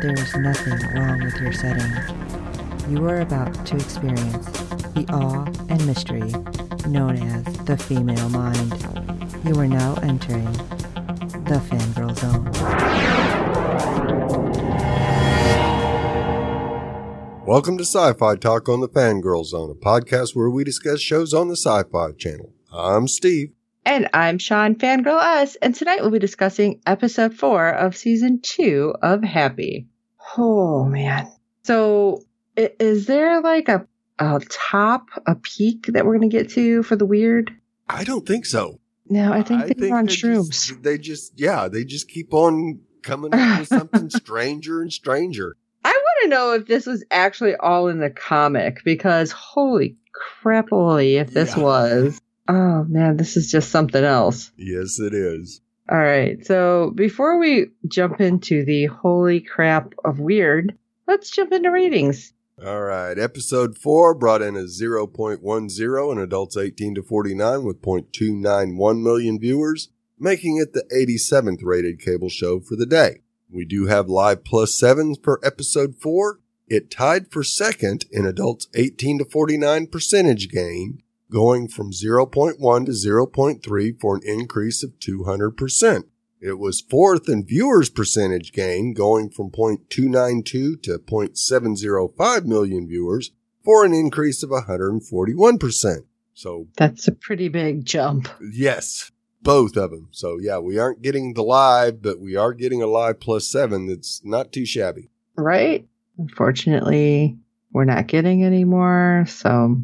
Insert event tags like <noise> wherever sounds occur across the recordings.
there is nothing wrong with your setting. You are about to experience the awe and mystery known as the female mind. You are now entering the fangirl zone. Welcome to Sci-Fi Talk on the Fangirl Zone, a podcast where we discuss shows on the Sci-Fi Channel. I'm Steve. And I'm Sean Fangirl Us, and tonight we'll be discussing episode four of season two of Happy. Oh man. So is there like a a top, a peak that we're gonna get to for the weird? I don't think so. No, I think they're on they shrooms. Just, they just, yeah, they just keep on coming up with something <laughs> stranger and stranger. I want to know if this was actually all in the comic because holy crapoly if this Yeah. was. Oh man, this is just something else. Yes, it is. All right. So before we jump into the holy crap of weird, let's jump into ratings. All right. Episode four brought in a 0.10 in adults 18 to 49 with 0.291 million viewers, making it the 87th rated cable show for the day. We do have live plus sevens for episode four. It tied for second in adults 18 to 49 percentage gain, going from 0.1 to 0.3 for an increase of 200%. It was fourth in viewers percentage gain, going from 0.292 to 0.705 million viewers for an increase of 141%. So That's a pretty big jump. yes, both of them. So yeah, we aren't getting the live, but we are getting a live plus seven. That's not too shabby. Right? Unfortunately, we're not getting any more. So.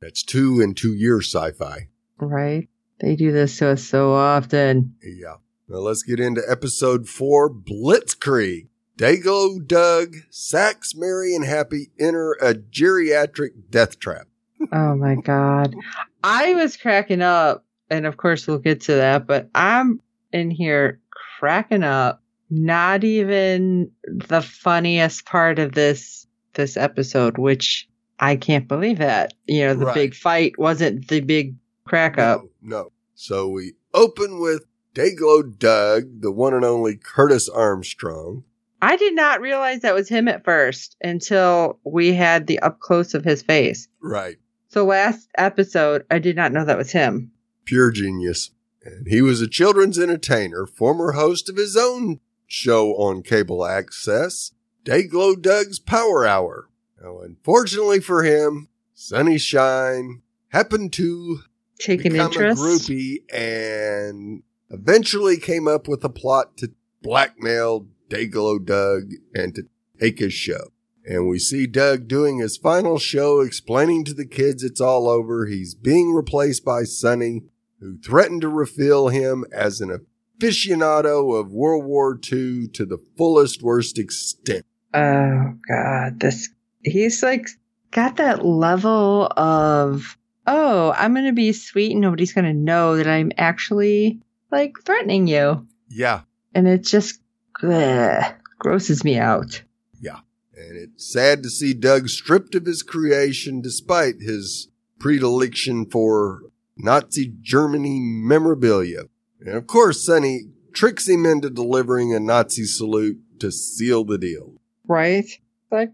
That's two in two years sci-fi. right? They do this to us so often. Yeah. Now let's get into episode four, Blitzkrieg. Dayglow Doug, Sax, Mary, and Happy enter a geriatric death trap. Oh my God. I was cracking up. And of course, we'll get to that, but I'm in here cracking up. Not even the funniest part of this, this episode, which I can't believe that. You know, the Right. big fight wasn't the big crack up. No, no. So we open with Dayglow Doug, the one and only Curtis Armstrong. I did not realize that was him at first until we had the up close of his face. Right. So last episode, I did not know that was him. Pure genius. And he was a children's entertainer, former host of his own show on cable access, Dayglow Doug's Power Hour. Now, unfortunately for him, Sonny Shine happened to Take an interest. a groupie and eventually came up with a plot to blackmail Dayglow Doug and to take his show. And we see Doug doing his final show explaining to the kids it's all over. He's being replaced by Sonny, who threatened to reveal him as an aficionado of World War II to the fullest worst extent. Oh God, this he's like got that level of oh, I'm gonna be sweet and nobody's gonna know that I'm actually like threatening you, Yeah. and it just ugh, grosses me out. Yeah. And it's sad to see Doug stripped of his creation despite his predilection for Nazi Germany memorabilia. And of course, Sonny tricks him into delivering a Nazi salute to seal the deal. Right? Like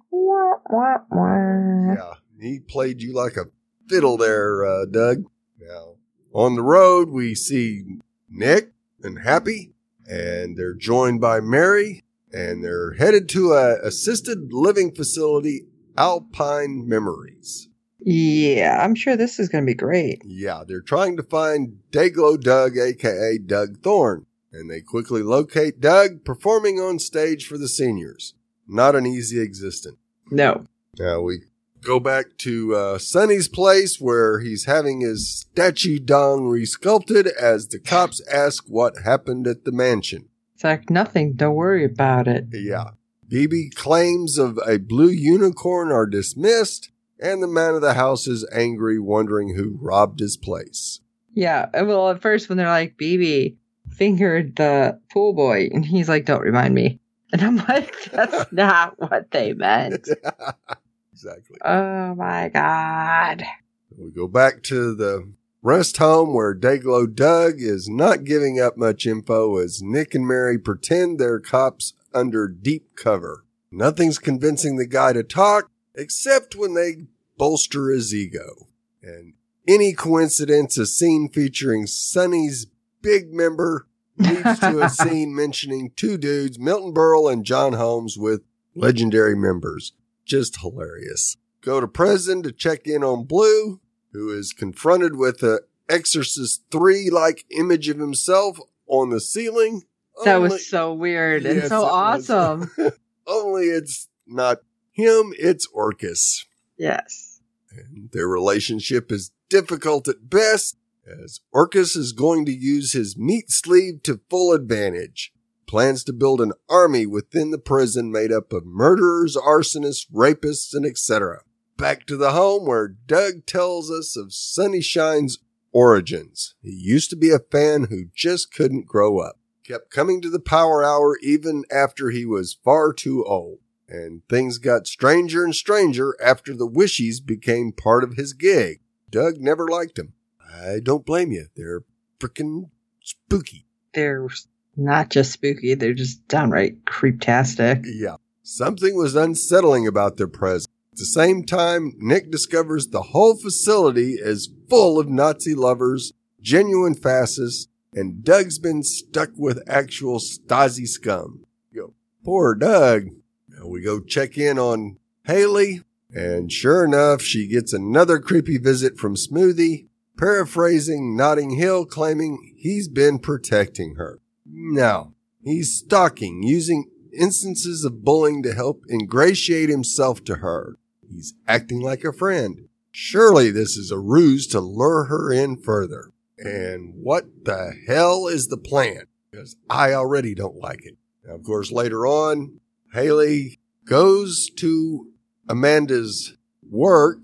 wah, wah. Yeah, he played you like a fiddle there, uh, Doug. Now, on the road, we see Nick and Happy, and they're joined by Mary, and they're headed to a assisted living facility, Alpine Memories. Yeah, I'm sure this is gonna be great. Yeah, they're trying to find Dayglow Doug, aka Doug Thorne, and they quickly locate Doug performing on stage for the seniors. Not an easy existence. No. Now we go back to uh, Sonny's place where he's having his statue dong resculpted as the cops ask what happened at the mansion. It's like nothing. Don't worry about it. Yeah. BB claims of a blue unicorn are dismissed, and the man of the house is angry, wondering who robbed his place. Yeah. Well, at first, when they're like, BB fingered the pool boy, and he's like, don't remind me. And I'm like, <laughs> that's not what they meant. <laughs> exactly. Oh my God. We go back to the rest home where Dayglow Doug is not giving up much info as Nick and Mary pretend they're cops under deep cover. Nothing's convincing the guy to talk except when they bolster his ego. And any coincidence, a scene featuring Sonny's big member leads to a scene mentioning two dudes, Milton Berle and John Holmes, with legendary members. Just hilarious. Go to prison to check in on Blue, who is confronted with a Exorcist 3 like image of himself on the ceiling. That Only- was so weird and Yes, so was. awesome. <laughs> Only it's not him, it's Orcus. yes. And their relationship is difficult at best, as Orcus is going to use his meat sleeve to full advantage. Plans to build an army within the prison made up of murderers, arsonists, rapists, and etc. Back to the home where Doug tells us of Sonny Shine's origins. He used to be a fan who just couldn't grow up. Kept coming to the power hour even after he was far too old. And things got stranger and stranger after the wishies became part of his gig. Doug never liked them. I don't blame you. They're freaking spooky. They're not just spooky, they're just downright creeptastic. Yeah. Something was unsettling about their presence. At the same time, Nick discovers the whole facility is full of Nazi lovers, genuine fascists, and Doug's been stuck with actual Stasi scum. Yo, poor Doug. Now we go check in on Haley, and sure enough, she gets another creepy visit from Smoothie, paraphrasing Notting Hill, claiming he's been protecting her. No, he's stalking, using instances of bullying to help ingratiate himself to her. He's acting like a friend. Surely this is a ruse to lure her in further. And what the hell is the plan? Because I already don't like it. Now, of course, later on, Haley goes to Amanda's work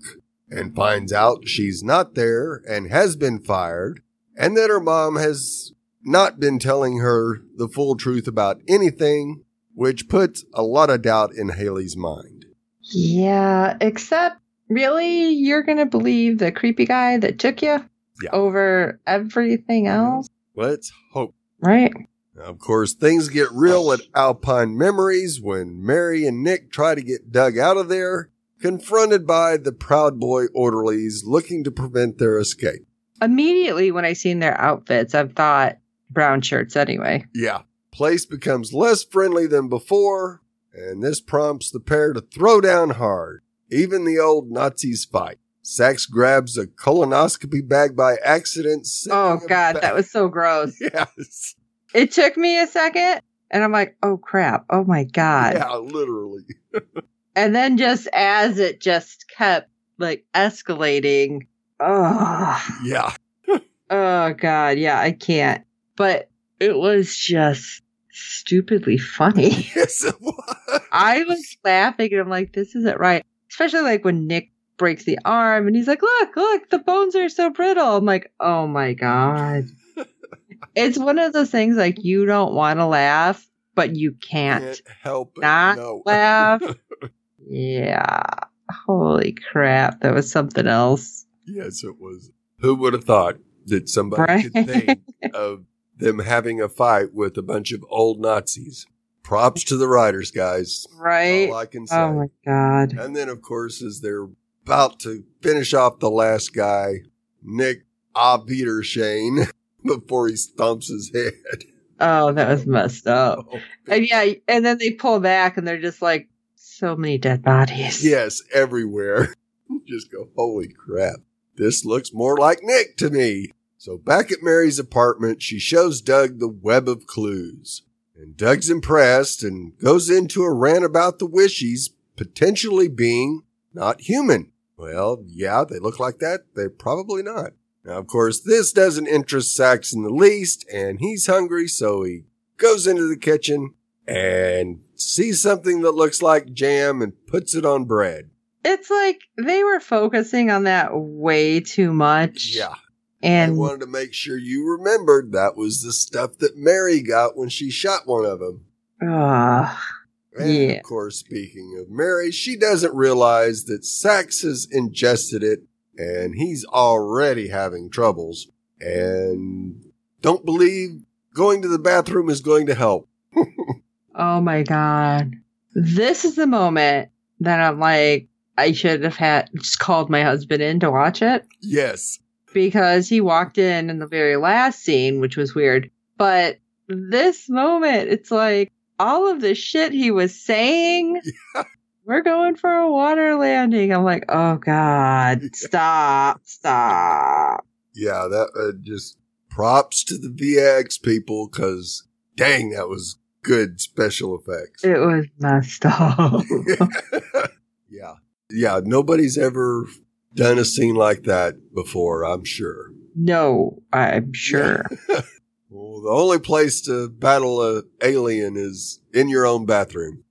and finds out she's not there and has been fired and that her mom has not been telling her the full truth about anything, which puts a lot of doubt in Haley's mind. Yeah, except really, you're gonna believe the creepy guy that took you Yeah. over everything mm-hmm. else, Let's hope. right? Now, of course, things get real at Alpine Memories when Mary and Nick try to get Doug out of there, confronted by the Proud Boy orderlies looking to prevent their escape. Immediately when I seen their outfits, I've thought brown shirts anyway. Yeah. Place becomes less friendly than before, and this prompts the pair to throw down hard. Even the old Nazis fight. Sax grabs a colonoscopy bag by accident. Oh god, that was so gross. <laughs> Yes. It took me a second, and I'm like, oh crap, oh my god. Yeah, literally. <laughs> And then just as it just kept like escalating, oh, Yeah. oh god, yeah, I can't. But it was just stupidly funny. <laughs> Yes, it was. I was laughing and I'm like, this isn't right. Especially like when Nick breaks the arm and he's like, look, look, the bones are so brittle. I'm like, oh my God. <laughs> it's one of those things like you don't want to laugh, but you can't. Can't help not no. laugh. <laughs> Yeah. Holy crap. That was something else. yes, it was. Who would have thought that somebody could think <laughs> of them having a fight with a bunch of old Nazis? Props to the writers, guys. Right? all I can say. Oh my God. And then, of course, as they're about to finish off the last guy, Nick Ah Peter Shane <laughs> before he stomps his head. Oh, that was messed up. <laughs> Oh, And yeah, and then they pull back and they're just like, so many dead bodies. yes, everywhere. <laughs> Just go, holy crap. This looks more like Nick to me. So back at Mary's apartment, she shows Doug the web of clues. And Doug's impressed and goes into a rant about the wishies potentially being not human. Well, yeah, they look like that. They're probably not. Now, of course, this doesn't interest Sax in the least, and he's hungry, so he goes into the kitchen and sees something that looks like jam and puts it on bread. It's like they were focusing on that way too much. Yeah. And I wanted to make sure you remembered that was the stuff that Mary got when she shot one of them. Ugh. And Yeah. of course, speaking of Mary, she doesn't realize that Sax has ingested it and he's already having troubles and don't believe going to the bathroom is going to help. Oh my god. This is the moment that I'm like, I should have had just called my husband in to watch it Yes. because he walked in in the very last scene, which was weird. But this moment, it's like all of the shit he was saying. <laughs> <laughs> We're going for a water landing. I'm like, oh god, stop, stop. Yeah, that uh, just props to the VX people because dang, that was good special effects. It was messed up. <laughs> yeah. Yeah. Nobody's ever done a scene like that before, I'm sure. no, I'm sure. <laughs> Well, the only place to battle a alien is in your own bathroom.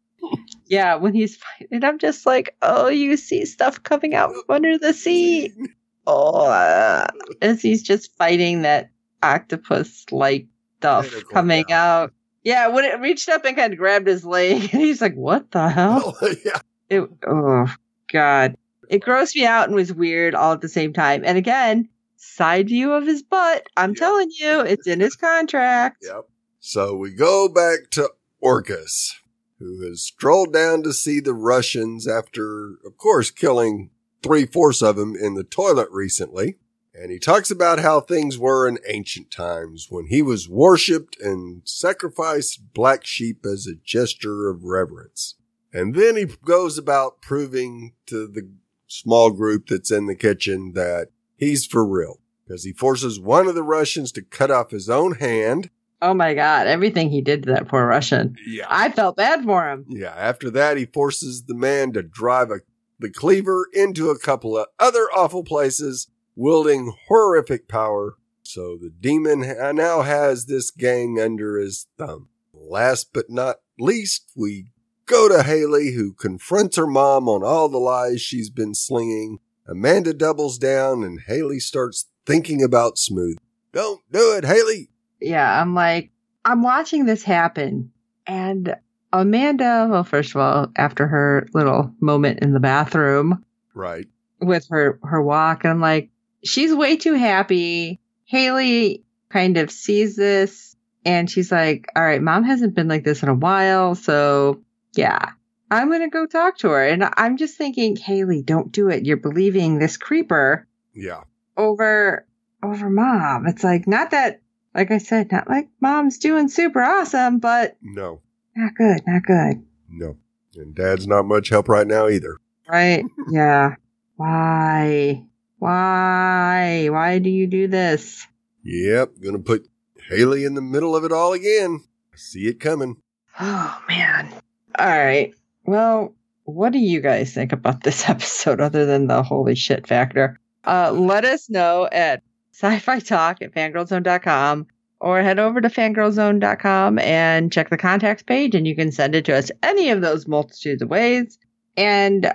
Yeah, when he's fighting, I'm just like, oh, you see stuff coming out from under the sea. <laughs> Oh, uh, as he's just fighting that octopus like stuff coming out. Yeah, when it reached up and kind of grabbed his leg, <laughs> and he's like, what the hell? <laughs> Oh, yeah. It, oh, God. It grossed me out and was weird all at the same time. And again, side view of his butt. I'm Yeah. telling you, it's in his contract. Yep. So we go back to Orcus, who has strolled down to see the Russians after, of course, killing three fourths of them in the toilet recently. And he talks about how things were in ancient times when he was worshipped and sacrificed black sheep as a gesture of reverence. And then he goes about proving to the small group that's in the kitchen that he's for real because he forces one of the Russians to cut off his own hand. Oh my God, everything he did to that poor Russian. Yeah. I felt bad for him. Yeah. After that, he forces the man to drive a, the cleaver into a couple of other awful places, wielding horrific power. So the demon now has this gang under his thumb. Last but not least, we go to Haley, who confronts her mom on all the lies she's been slinging. Amanda doubles down, and Haley starts thinking about Smooth. Don't do it, Haley. yeah, I'm like, I'm watching this happen. And Amanda, well, first of all, after her little moment in the bathroom Right. with her, her walk, I'm like, she's way too happy. Haley kind of sees this and she's like, all right, mom hasn't been like this in a while. So yeah, I'm going to go talk to her. And I'm just thinking, Haley, don't do it. You're believing this creeper Yeah. over over mom. It's like not that like I said, not like mom's doing super awesome, but No. not good, not good. No. And dad's not much help right now either. Right? <laughs> yeah. Why? Why? Why do you do this? Yep. Gonna put Haley in the middle of it all again. I see it coming. Oh man. All right. Well, what do you guys think about this <laughs> episode other than the holy shit factor? Uh, let us know at sci-fi talk at fangirlzone.com or head over to fangirlzone.com and check the contacts page and you can send it to us any of those multitudes of ways. And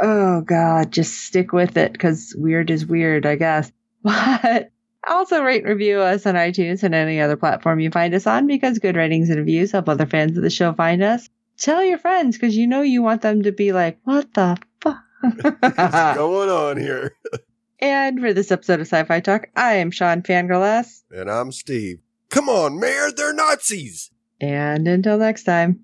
oh god, just stick with it because weird is weird, I guess. <laughs> But also rate and review us on iTunes and any other platform you find us on because good ratings and reviews help other fans of the show find us. Tell your friends because you know you want them to be like, what the fuck? What's <laughs> going on here? and for this episode of Sci-Fi Talk, I am Sean Fangirl S. And I'm Steve. Come on, Mayor, they're Nazis. And until next time.